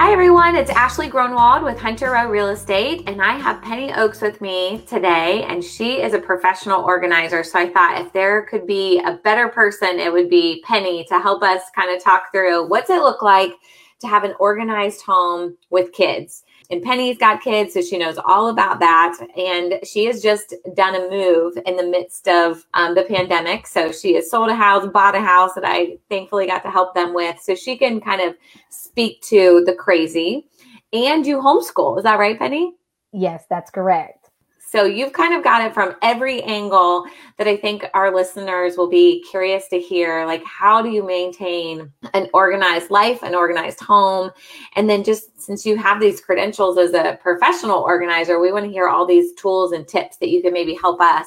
Hi everyone, it's Ashley Gronwald with Hunter Rowe Real Estate, and I have Penny Oaks with me today, and she is a professional organizer. So I thought if there could be a better person, it would be Penny to help us kind of talk through what's it look like to have an organized home with kids. And Penny's got kids, so she knows all about that. And she has just done a move in the midst of um, the pandemic. So she has sold a house, bought a house that I thankfully got to help them with. So she can kind of speak to the crazy and you homeschool. Is that right, Penny? Yes, that's correct. So you've kind of got it from every angle that I think our listeners will be curious to hear. Like, how do you maintain an organized life, an organized home? And then, just since you have these credentials as a professional organizer, we want to hear all these tools and tips that you can maybe help us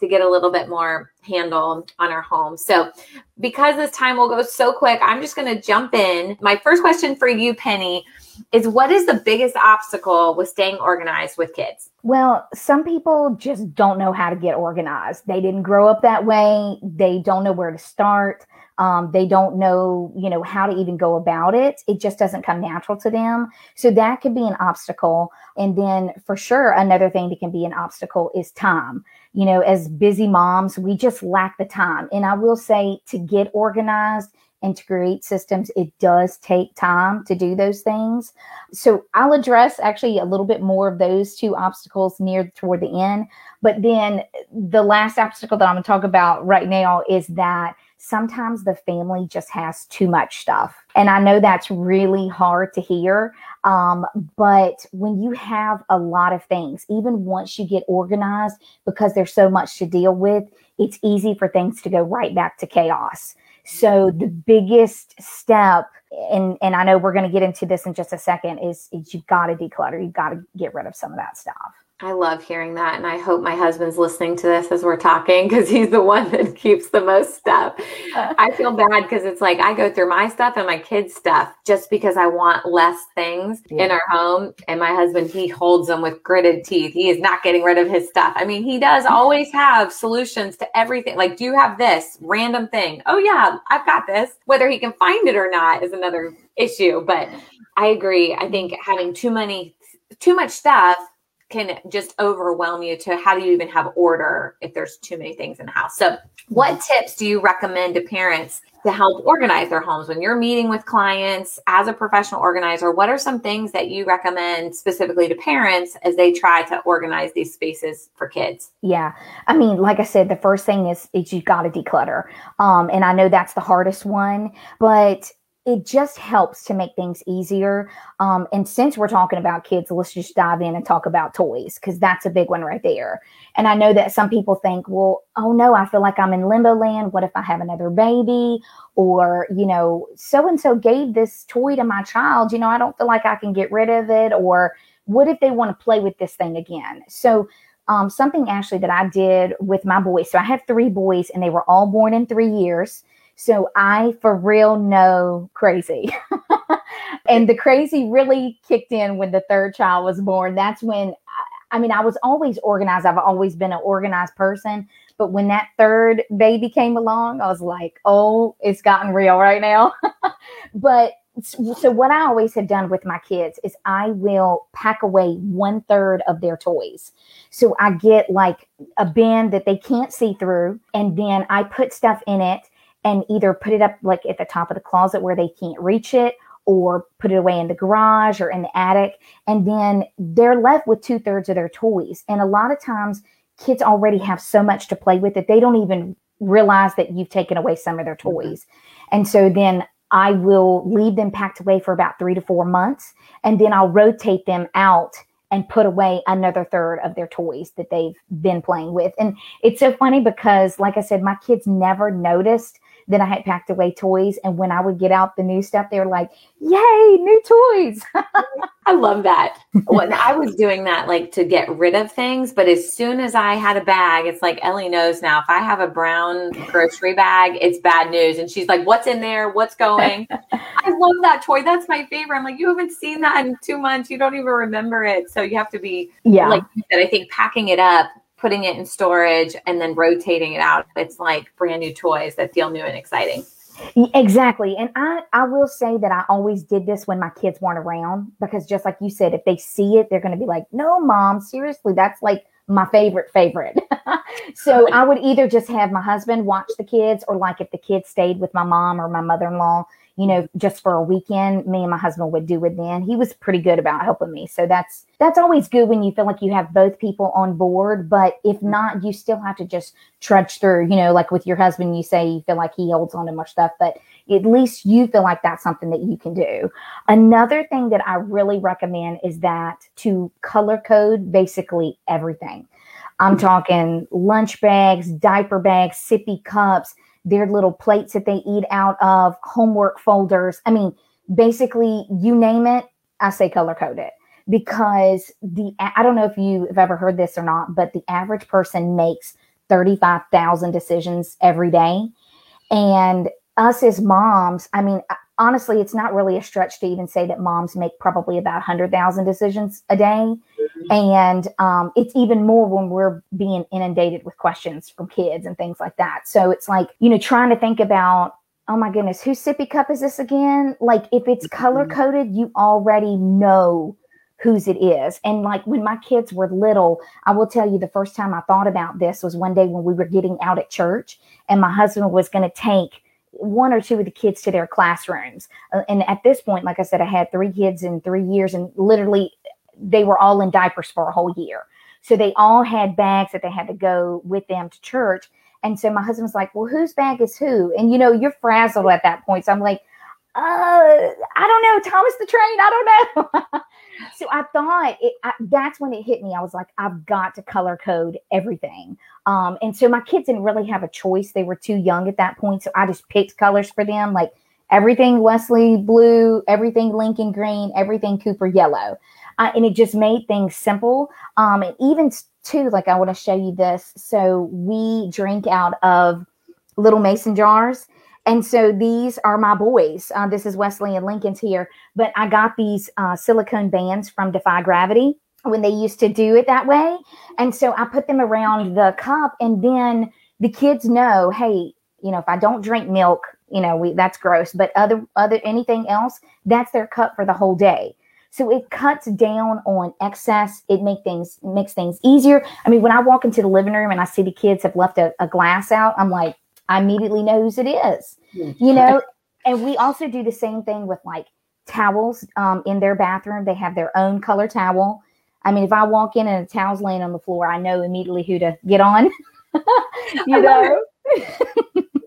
to get a little bit more handle on our home. So, because this time will go so quick, I'm just going to jump in. My first question for you, Penny, is what is the biggest obstacle with staying organized with kids? Well, some people just don't know how to get organized. They didn't grow up that way. They don't know where to start. Um, they don't know, you know, how to even go about it. It just doesn't come natural to them. So that could be an obstacle. And then for sure, another thing that can be an obstacle is time. You know, as busy moms, we just lack the time. And I will say to get organized, and to create systems, it does take time to do those things. So I'll address actually a little bit more of those two obstacles near toward the end. But then the last obstacle that I'm going to talk about right now is that sometimes the family just has too much stuff. And I know that's really hard to hear. Um, but when you have a lot of things, even once you get organized, because there's so much to deal with, it's easy for things to go right back to chaos. So the biggest step, and and I know we're going to get into this in just a second, is, is you've got to declutter. You've got to get rid of some of that stuff. I love hearing that. And I hope my husband's listening to this as we're talking because he's the one that keeps the most stuff. I feel bad because it's like I go through my stuff and my kids' stuff just because I want less things yeah. in our home. And my husband, he holds them with gritted teeth. He is not getting rid of his stuff. I mean, he does always have solutions to everything. Like, do you have this random thing? Oh, yeah, I've got this. Whether he can find it or not is another issue. But I agree. I think having too many, too much stuff can just overwhelm you to how do you even have order if there's too many things in the house. So, what tips do you recommend to parents to help organize their homes when you're meeting with clients as a professional organizer? What are some things that you recommend specifically to parents as they try to organize these spaces for kids? Yeah. I mean, like I said, the first thing is, is you got to declutter. Um, and I know that's the hardest one, but it just helps to make things easier. Um, and since we're talking about kids, let's just dive in and talk about toys because that's a big one right there. And I know that some people think, well, oh no, I feel like I'm in limbo land. What if I have another baby? Or, you know, so and so gave this toy to my child. You know, I don't feel like I can get rid of it. Or what if they want to play with this thing again? So, um, something actually that I did with my boys. So I have three boys and they were all born in three years. So I for real know crazy. and the crazy really kicked in when the third child was born. That's when I I mean, I was always organized. I've always been an organized person. But when that third baby came along, I was like, oh, it's gotten real right now. but so what I always have done with my kids is I will pack away one third of their toys. So I get like a bin that they can't see through, and then I put stuff in it and either put it up like at the top of the closet where they can't reach it or put it away in the garage or in the attic. And then they're left with two thirds of their toys. And a lot of times, kids already have so much to play with that they don't even realize that you've taken away some of their mm-hmm. toys. And so then I will leave them packed away for about three to four months. And then I'll rotate them out and put away another third of their toys that they've been playing with. And it's so funny because, like I said, my kids never noticed that I had packed away toys. And when I would get out the new stuff, they were like, Yay, new toys. I love that. when I was doing that, like to get rid of things, but as soon as I had a bag, it's like Ellie knows now. If I have a brown grocery bag, it's bad news. And she's like, What's in there? What's going? I love that toy. That's my favorite. I'm like, You haven't seen that in two months. You don't even remember it. So you have to be, yeah. like I think packing it up putting it in storage and then rotating it out. It's like brand new toys that feel new and exciting. Exactly. And I, I will say that I always did this when my kids weren't around because just like you said, if they see it, they're going to be like, no, mom, seriously, that's like my favorite favorite. so I would either just have my husband watch the kids or like if the kids stayed with my mom or my mother-in-law, you know, just for a weekend, me and my husband would do it then. He was pretty good about helping me. So that's that's always good when you feel like you have both people on board. But if not, you still have to just trudge through, you know, like with your husband, you say you feel like he holds on to much stuff, but at least you feel like that's something that you can do. Another thing that I really recommend is that to color code basically everything. I'm mm-hmm. talking lunch bags, diaper bags, sippy cups, their little plates that they eat out of, homework folders. I mean, basically, you name it, I say color code it because the I don't know if you have ever heard this or not, but the average person makes 35,000 decisions every day. And us as moms, I mean, honestly, it's not really a stretch to even say that moms make probably about 100,000 decisions a day. Mm-hmm. And um, it's even more when we're being inundated with questions from kids and things like that. So it's like, you know, trying to think about, oh my goodness, whose sippy cup is this again? Like, if it's mm-hmm. color coded, you already know whose it is. And like when my kids were little, I will tell you the first time I thought about this was one day when we were getting out at church and my husband was going to take one or two of the kids to their classrooms. Uh, and at this point, like I said, I had three kids in three years, and literally they were all in diapers for a whole year. So they all had bags that they had to go with them to church. And so my husband was like, Well, whose bag is who? And you know, you're frazzled at that point. So I'm like, uh, I don't know, Thomas the Train. I don't know. so I thought it, I, that's when it hit me. I was like, I've got to color code everything. Um, and so my kids didn't really have a choice. They were too young at that point. So I just picked colors for them, like everything Wesley blue, everything Lincoln green, everything Cooper yellow. Uh, and it just made things simple. Um, and even too, like I want to show you this. So we drink out of little mason jars and so these are my boys. Uh, this is Wesley and Lincoln's here. But I got these uh, silicone bands from Defy Gravity when they used to do it that way. And so I put them around the cup, and then the kids know, hey, you know, if I don't drink milk, you know, we that's gross. But other other anything else, that's their cup for the whole day. So it cuts down on excess. It make things makes things easier. I mean, when I walk into the living room and I see the kids have left a, a glass out, I'm like, I immediately know whose it is. You know, and we also do the same thing with like towels um, in their bathroom. They have their own color towel. I mean, if I walk in and a towel's laying on the floor, I know immediately who to get on. you know.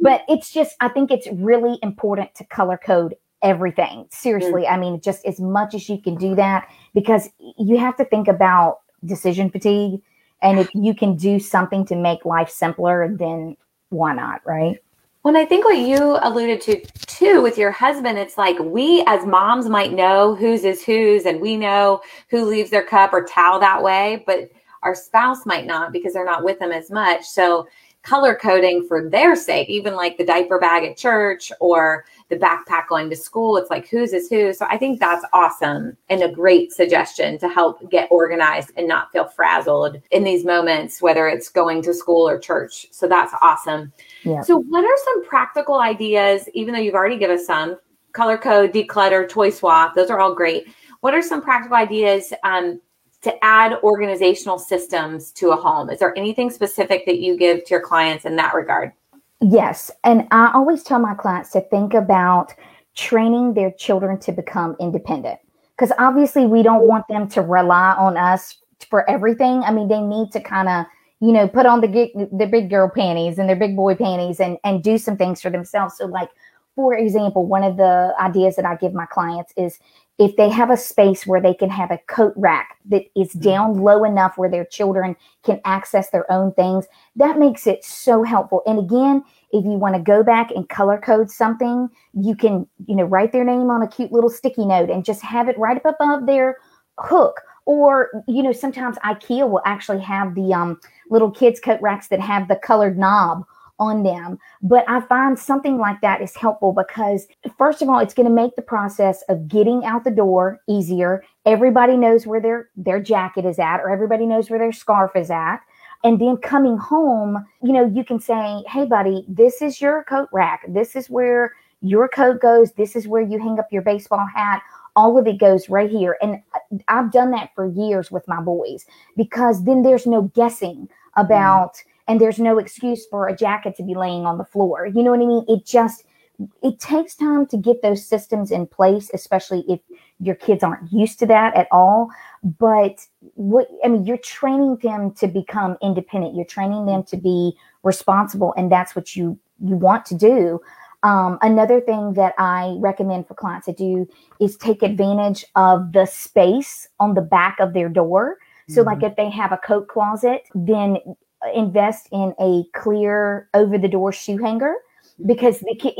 but it's just, I think it's really important to color code everything. Seriously, mm. I mean, just as much as you can do that because you have to think about decision fatigue. And if you can do something to make life simpler, then why not, right? Well, I think what you alluded to too with your husband, it's like we as moms might know whose is whose, and we know who leaves their cup or towel that way, but our spouse might not because they're not with them as much. So color coding for their sake, even like the diaper bag at church or the backpack going to school. It's like whose is who. So I think that's awesome and a great suggestion to help get organized and not feel frazzled in these moments, whether it's going to school or church. So that's awesome. Yeah. So, what are some practical ideas, even though you've already given us some color code, declutter, toy swap? Those are all great. What are some practical ideas um, to add organizational systems to a home? Is there anything specific that you give to your clients in that regard? Yes. And I always tell my clients to think about training their children to become independent because obviously we don't want them to rely on us for everything. I mean, they need to kind of, you know, put on the the big girl panties and their big boy panties and and do some things for themselves. So like for example, one of the ideas that I give my clients is if they have a space where they can have a coat rack that is mm-hmm. down low enough where their children can access their own things, that makes it so helpful. And again, if you want to go back and color code something, you can, you know, write their name on a cute little sticky note and just have it right up above their hook. Or, you know, sometimes IKEA will actually have the um, little kids' coat racks that have the colored knob on them. But I find something like that is helpful because, first of all, it's going to make the process of getting out the door easier. Everybody knows where their, their jacket is at, or everybody knows where their scarf is at. And then coming home, you know, you can say, hey, buddy, this is your coat rack. This is where your coat goes. This is where you hang up your baseball hat. All of it goes right here. And I've done that for years with my boys because then there's no guessing about, mm. And there's no excuse for a jacket to be laying on the floor. You know what I mean? It just, it takes time to get those systems in place, especially if your kids aren't used to that at all. But what I mean, you're training them to become independent. You're training them to be responsible, and that's what you you want to do. Um, another thing that I recommend for clients to do is take advantage of the space on the back of their door. So, mm-hmm. like if they have a coat closet, then invest in a clear over the door shoe hanger because the kid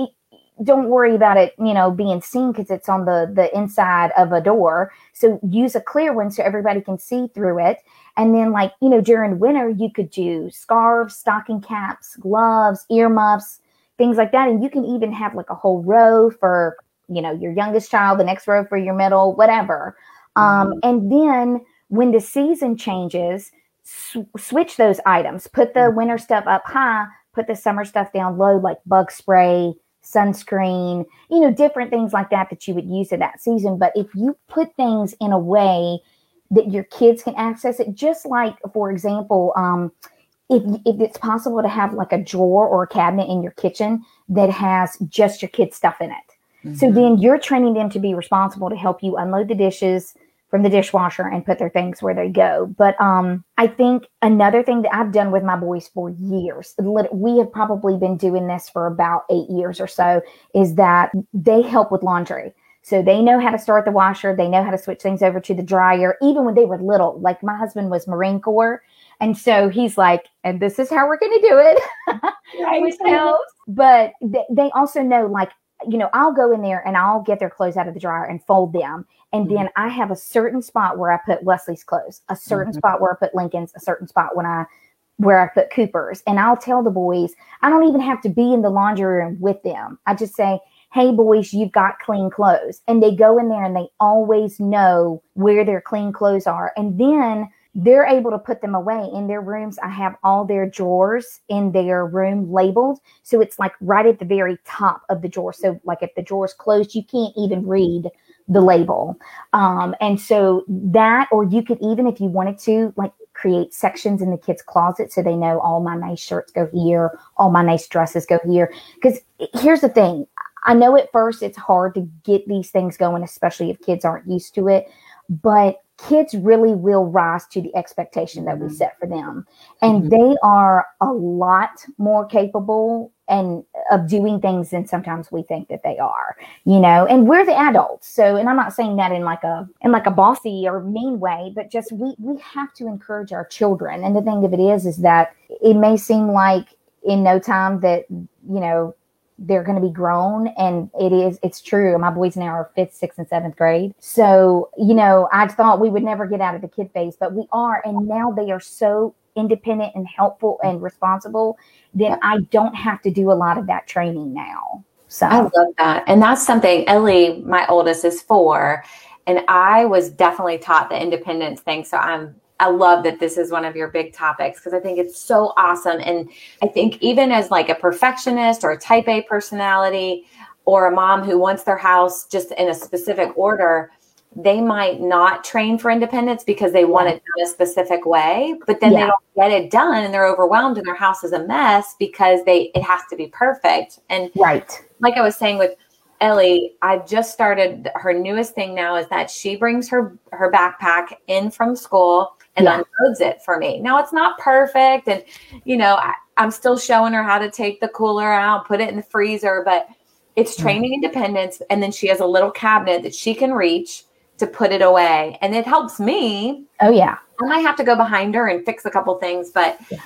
don't worry about it, you know, being seen because it's on the the inside of a door. So use a clear one so everybody can see through it. And then, like you know, during winter, you could do scarves, stocking caps, gloves, earmuffs, things like that. And you can even have like a whole row for you know your youngest child, the next row for your middle, whatever. Um, mm-hmm. and then when the season changes, sw- switch those items. Put the mm-hmm. winter stuff up high. Put the summer stuff down low, like bug spray sunscreen, you know, different things like that that you would use in that season. But if you put things in a way that your kids can access it, just like, for example, um, if, if it's possible to have like a drawer or a cabinet in your kitchen that has just your kids' stuff in it. Mm-hmm. So then you're training them to be responsible to help you unload the dishes, from the dishwasher and put their things where they go. But um, I think another thing that I've done with my boys for years, we have probably been doing this for about eight years or so, is that they help with laundry. So they know how to start the washer, they know how to switch things over to the dryer, even when they were little. Like my husband was Marine Corps. And so he's like, and this is how we're going to do it. right. but they also know, like, you know, I'll go in there and I'll get their clothes out of the dryer and fold them. And mm-hmm. then I have a certain spot where I put Wesley's clothes, a certain mm-hmm. spot where I put Lincoln's, a certain spot when I where I put Cooper's. And I'll tell the boys, I don't even have to be in the laundry room with them. I just say, Hey boys, you've got clean clothes. And they go in there and they always know where their clean clothes are. And then they're able to put them away in their rooms. I have all their drawers in their room labeled. So it's like right at the very top of the drawer. So, like if the drawer's closed, you can't even read the label. Um, and so that, or you could even, if you wanted to, like create sections in the kids' closet so they know all my nice shirts go here, all my nice dresses go here. Because here's the thing I know at first it's hard to get these things going, especially if kids aren't used to it. But kids really will rise to the expectation that we mm-hmm. set for them and mm-hmm. they are a lot more capable and of doing things than sometimes we think that they are you know and we're the adults so and i'm not saying that in like a in like a bossy or mean way but just we we have to encourage our children and the thing of it is is that it may seem like in no time that you know they're going to be grown and it is it's true. My boys now are fifth sixth and seventh grade. So you know i thought we would never get out of the kid phase but we are and now they are so independent and helpful and responsible that i don't have to do a lot of that training now. So. I love that. And that's something ellie my oldest is four and i was definitely taught the independence thing so i'm I love that this is one of your big topics because I think it's so awesome. And I think even as like a perfectionist or a type A personality or a mom who wants their house just in a specific order, they might not train for independence because they want it done a specific way, but then yeah. they don't get it done and they're overwhelmed and their house is a mess because they it has to be perfect. And right. Like I was saying with Ellie, I've just started her newest thing now is that she brings her her backpack in from school and yeah. unloads it for me. Now it's not perfect, and you know I, am still showing her how to take the cooler out, put it in the freezer, but it's mm. training independence. And then she has a little cabinet that she can reach to put it away, and it helps me. Oh yeah, I might have to go behind her and fix a couple things, but. Yeah.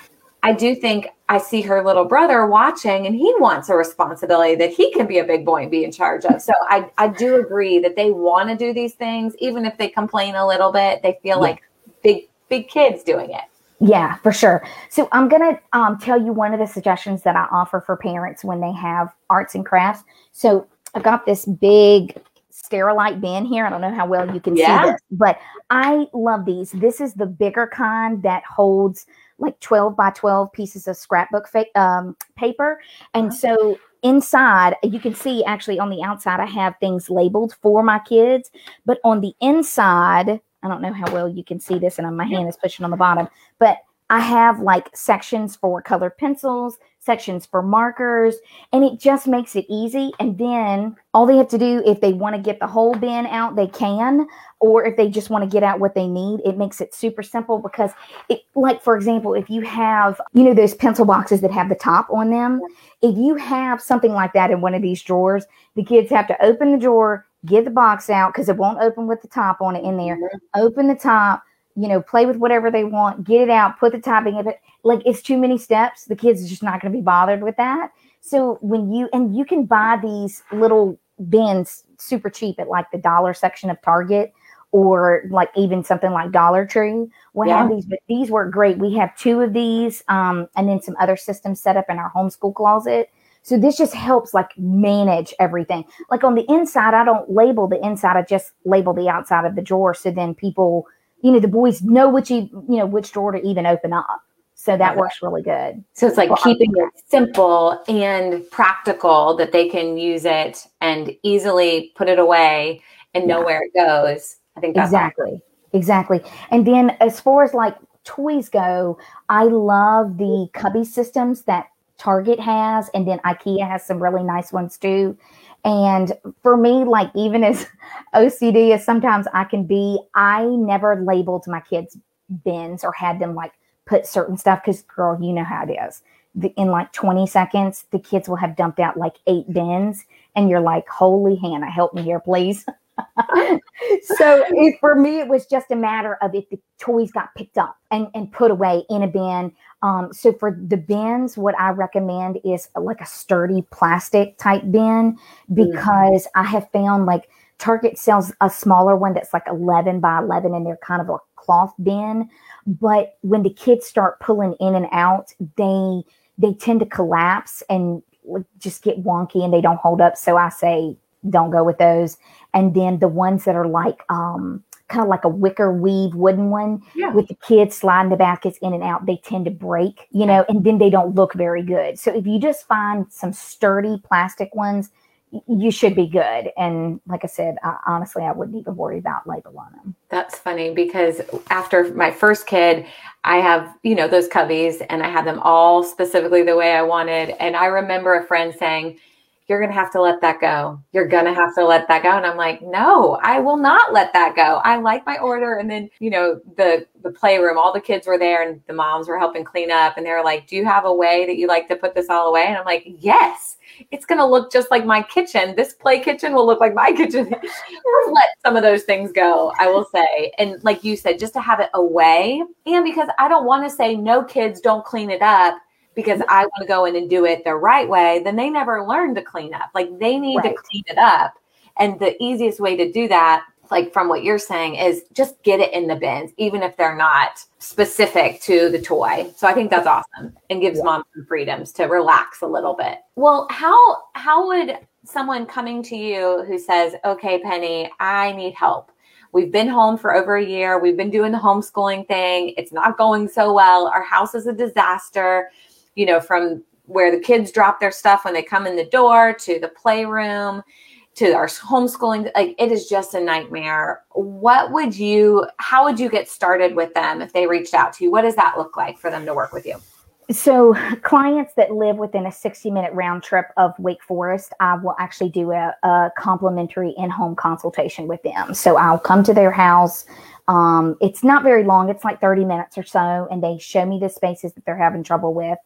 I do think I see her little brother watching and he wants a responsibility that he can be a big boy and be in charge of. So I, I do agree that they want to do these things, even if they complain a little bit, they feel yeah. like big, big kids doing it. Yeah, for sure. So I'm going to um, tell you one of the suggestions that I offer for parents when they have arts and crafts. So I've got this big Sterilite bin here. I don't know how well you can yeah. see this, but I love these. This is the bigger kind that holds like 12 by 12 pieces of scrapbook fa- um, paper. And uh-huh. so inside, you can see actually on the outside, I have things labeled for my kids, but on the inside, I don't know how well you can see this, and my hand is pushing on the bottom, but I have like sections for colored pencils, sections for markers, and it just makes it easy. And then all they have to do, if they want to get the whole bin out, they can, or if they just want to get out what they need, it makes it super simple because it, like, for example, if you have, you know, those pencil boxes that have the top on them, if you have something like that in one of these drawers, the kids have to open the drawer, get the box out because it won't open with the top on it in there, mm-hmm. open the top you know, play with whatever they want, get it out, put the topping of it. Like it's too many steps. The kids are just not going to be bothered with that. So when you and you can buy these little bins super cheap at like the dollar section of Target or like even something like Dollar Tree. We yeah. have these, but these work great. We have two of these, um, and then some other systems set up in our homeschool closet. So this just helps like manage everything. Like on the inside, I don't label the inside. I just label the outside of the drawer. So then people you know the boys know which you know which drawer to even open up so that works really good so it's like well, keeping it simple and practical that they can use it and easily put it away and know yeah. where it goes i think exactly awesome. exactly and then as far as like toys go i love the cubby systems that target has and then ikea has some really nice ones too and for me, like even as OCD as sometimes I can be, I never labeled my kids' bins or had them like put certain stuff because, girl, you know how it is. The, in like 20 seconds, the kids will have dumped out like eight bins, and you're like, "Holy Hannah, help me here, please." so it, for me, it was just a matter of if the toys got picked up and, and put away in a bin. Um, so for the bins, what I recommend is like a sturdy plastic type bin mm-hmm. because mm-hmm. I have found like Target sells a smaller one that's like 11 by 11 and they're kind of a cloth bin. But when the kids start pulling in and out, they they tend to collapse and just get wonky and they don't hold up. So I say don't go with those. And then the ones that are like um, kind of like a wicker weave wooden one yeah. with the kids sliding the baskets in and out, they tend to break, you know, and then they don't look very good. So if you just find some sturdy plastic ones, you should be good. And like I said, I, honestly, I wouldn't even worry about label on them. That's funny because after my first kid, I have, you know, those cubbies and I had them all specifically the way I wanted. And I remember a friend saying, you're going to have to let that go. You're going to have to let that go. And I'm like, no, I will not let that go. I like my order. And then, you know, the, the playroom, all the kids were there and the moms were helping clean up. And they were like, do you have a way that you like to put this all away? And I'm like, yes, it's going to look just like my kitchen. This play kitchen will look like my kitchen. let some of those things go, I will say. And like you said, just to have it away. And because I don't want to say no kids don't clean it up because I want to go in and do it the right way, then they never learn to clean up. Like they need right. to clean it up. And the easiest way to do that, like from what you're saying, is just get it in the bins, even if they're not specific to the toy. So I think that's awesome and gives yeah. mom some freedoms to relax a little bit. Well, how how would someone coming to you who says, Okay, Penny, I need help. We've been home for over a year. We've been doing the homeschooling thing. It's not going so well. Our house is a disaster you know, from where the kids drop their stuff when they come in the door to the playroom to our homeschooling like it is just a nightmare. What would you how would you get started with them if they reached out to you? What does that look like for them to work with you? So clients that live within a 60 minute round trip of wake forest i will actually do a, a complimentary in-home consultation with them. So i'll come to their house um, it's not very long it's like 30 minutes or so and they show me the spaces that they're having trouble with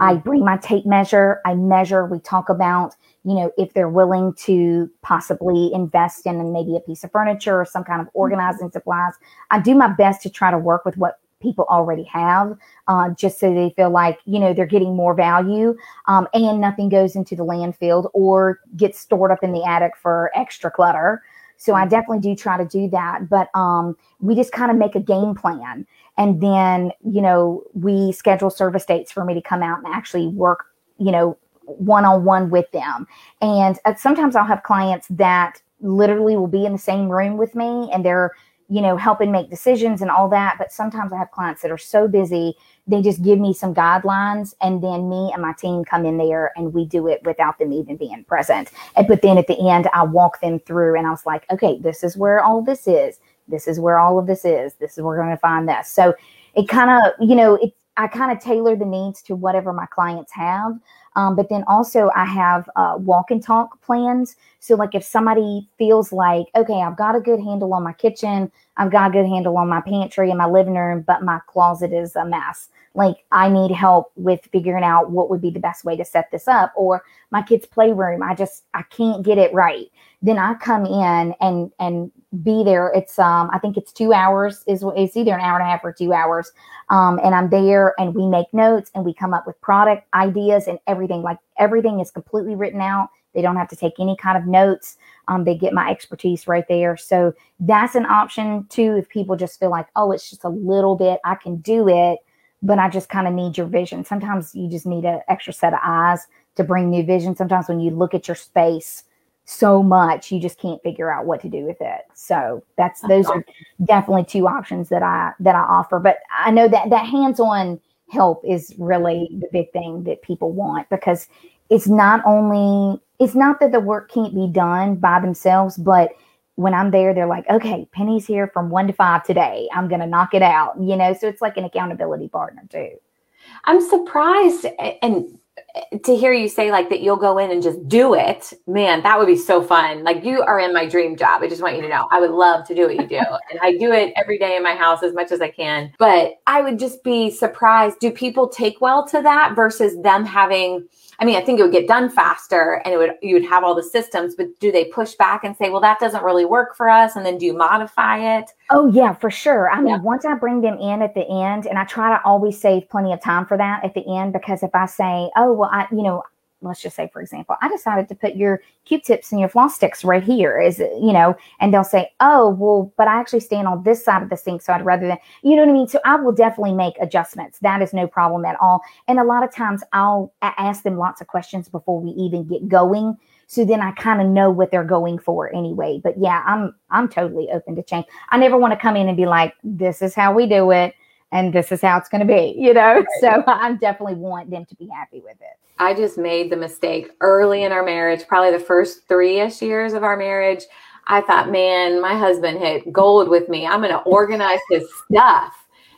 I bring my tape measure, I measure, we talk about, you know, if they're willing to possibly invest in maybe a piece of furniture or some kind of mm-hmm. organizing supplies. I do my best to try to work with what people already have, uh, just so they feel like you know they're getting more value, um, and nothing goes into the landfill or gets stored up in the attic for extra clutter. So I mm-hmm. definitely do try to do that, but um, we just kind of make a game plan, and then you know we schedule service dates for me to come out and actually work, you know, one on one with them. And uh, sometimes I'll have clients that literally will be in the same room with me and they're you know helping make decisions and all that. But sometimes i have clients that are so busy they just give me some guidelines and then me and my team come in there and we do it without them even being present. And, but then at the end i walk them through and i was like okay this is where all this is this is where all of this is this is where we're going to find this so it kind of you know it i kind of tailor the needs to whatever my clients have um, but then also, I have uh, walk and talk plans. So, like, if somebody feels like, okay, I've got a good handle on my kitchen, I've got a good handle on my pantry and my living room, but my closet is a mess. Like, I need help with figuring out what would be the best way to set this up, or my kids' playroom, I just I can't get it right. Then I come in and and be there. It's um I think it's two hours is it's either an hour and a half or two hours. Um, and I'm there and we make notes and we come up with product ideas and everything. Like everything is completely written out. They don't have to take any kind of notes. Um, they get my expertise right there. So that's an option too. If people just feel like, oh, it's just a little bit, I can do it, but I just kind of need your vision. Sometimes you just need an extra set of eyes to bring new vision. Sometimes when you look at your space, so much you just can't figure out what to do with it. So that's those are definitely two options that i that i offer. But i know that that hands-on help is really the big thing that people want because it's not only it's not that the work can't be done by themselves but when i'm there they're like okay penny's here from one to five today. I'm gonna knock it out you know? So it's like an accountability partner too. I'm surprised and to hear you say like that you'll go in and just do it, man, that would be so fun. Like you are in my dream job. I just want you to know I would love to do what you do. and I do it every day in my house as much as I can. But I would just be surprised. Do people take well to that versus them having I mean, I think it would get done faster and it would you would have all the systems, but do they push back and say, well, that doesn't really work for us? And then do you modify it? Oh yeah, for sure. I mean, yeah. once I bring them in at the end, and I try to always save plenty of time for that at the end because if I say, oh well, I you know, let's just say for example i decided to put your q-tips and your floss sticks right here is you know and they'll say oh well but i actually stand on this side of the sink so i'd rather than you know what i mean so i will definitely make adjustments that is no problem at all and a lot of times i'll ask them lots of questions before we even get going so then i kind of know what they're going for anyway but yeah i'm i'm totally open to change i never want to come in and be like this is how we do it and this is how it's going to be, you know? Right. So I definitely want them to be happy with it. I just made the mistake early in our marriage, probably the first three ish years of our marriage. I thought, man, my husband hit gold with me. I'm going to organize his stuff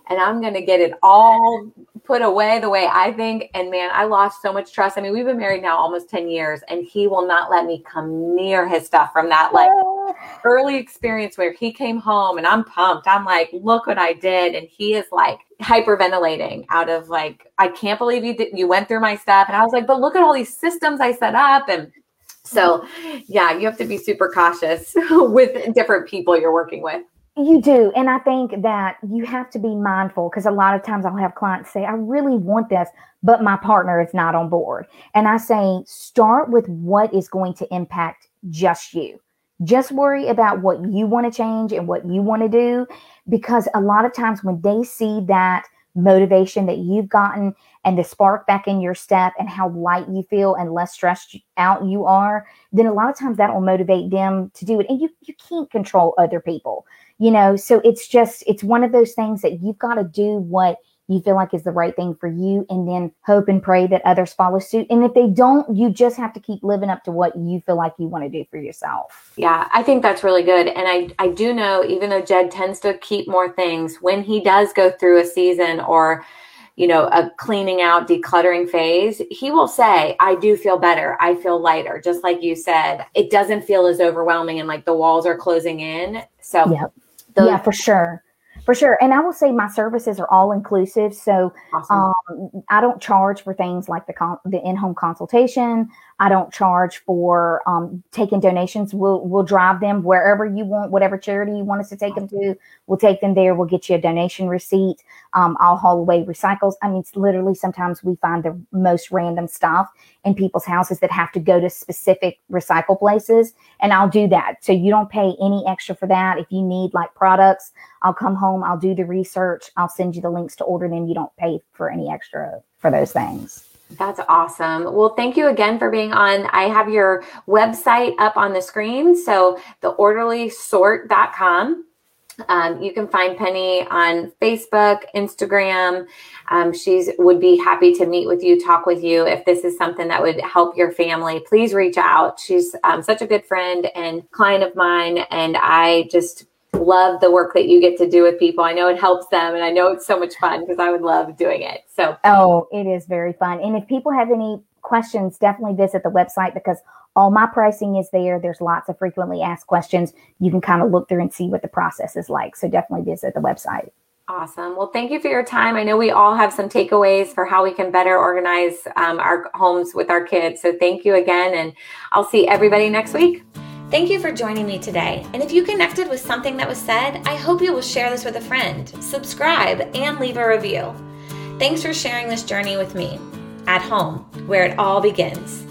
and I'm going to get it all put away the way I think. And man, I lost so much trust. I mean, we've been married now almost 10 years and he will not let me come near his stuff from that like early experience where he came home and I'm pumped. I'm like, look what I did. And he is like hyperventilating out of like, I can't believe you did, you went through my stuff. And I was like, but look at all these systems I set up. And so, yeah, you have to be super cautious with different people you're working with. You do. And I think that you have to be mindful because a lot of times I'll have clients say, I really want this, but my partner is not on board. And I say, start with what is going to impact just you. Just worry about what you want to change and what you want to do. Because a lot of times when they see that motivation that you've gotten and the spark back in your step and how light you feel and less stressed out you are, then a lot of times that will motivate them to do it. And you, you can't control other people you know so it's just it's one of those things that you've got to do what you feel like is the right thing for you and then hope and pray that others follow suit and if they don't you just have to keep living up to what you feel like you want to do for yourself yeah i think that's really good and i i do know even though jed tends to keep more things when he does go through a season or you know, a cleaning out, decluttering phase, he will say, I do feel better. I feel lighter. Just like you said, it doesn't feel as overwhelming and like the walls are closing in. So yep. Yeah, for sure. For sure. And I will say my services are all inclusive. So awesome. um, I don't charge for things like the con- the in home consultation. I don't charge for um, taking donations. We'll we'll drive them wherever you want, whatever charity you want us to take them to. We'll take them there. We'll get you a donation receipt. Um, I'll haul away recycles. I mean, it's literally sometimes we find the most random stuff in people's houses that have to go to specific recycle places, and I'll do that. So you don't pay any extra for that. If you need like products, I'll come home. I'll do the research. I'll send you the links to order them. You don't pay for any extra for those things. That's awesome. Well, thank you again for being on. I have your website up on the screen. So, theorderlysort.com. Um, you can find Penny on Facebook, Instagram. Um, she's would be happy to meet with you, talk with you. If this is something that would help your family, please reach out. She's um, such a good friend and client of mine, and I just love the work that you get to do with people. I know it helps them and I know it's so much fun because I would love doing it. So, oh, it is very fun. And if people have any questions, definitely visit the website because all my pricing is there. There's lots of frequently asked questions. You can kind of look through and see what the process is like. So, definitely visit the website. Awesome. Well, thank you for your time. I know we all have some takeaways for how we can better organize um, our homes with our kids. So, thank you again. And I'll see everybody next week. Thank you for joining me today. And if you connected with something that was said, I hope you will share this with a friend, subscribe, and leave a review. Thanks for sharing this journey with me at home, where it all begins.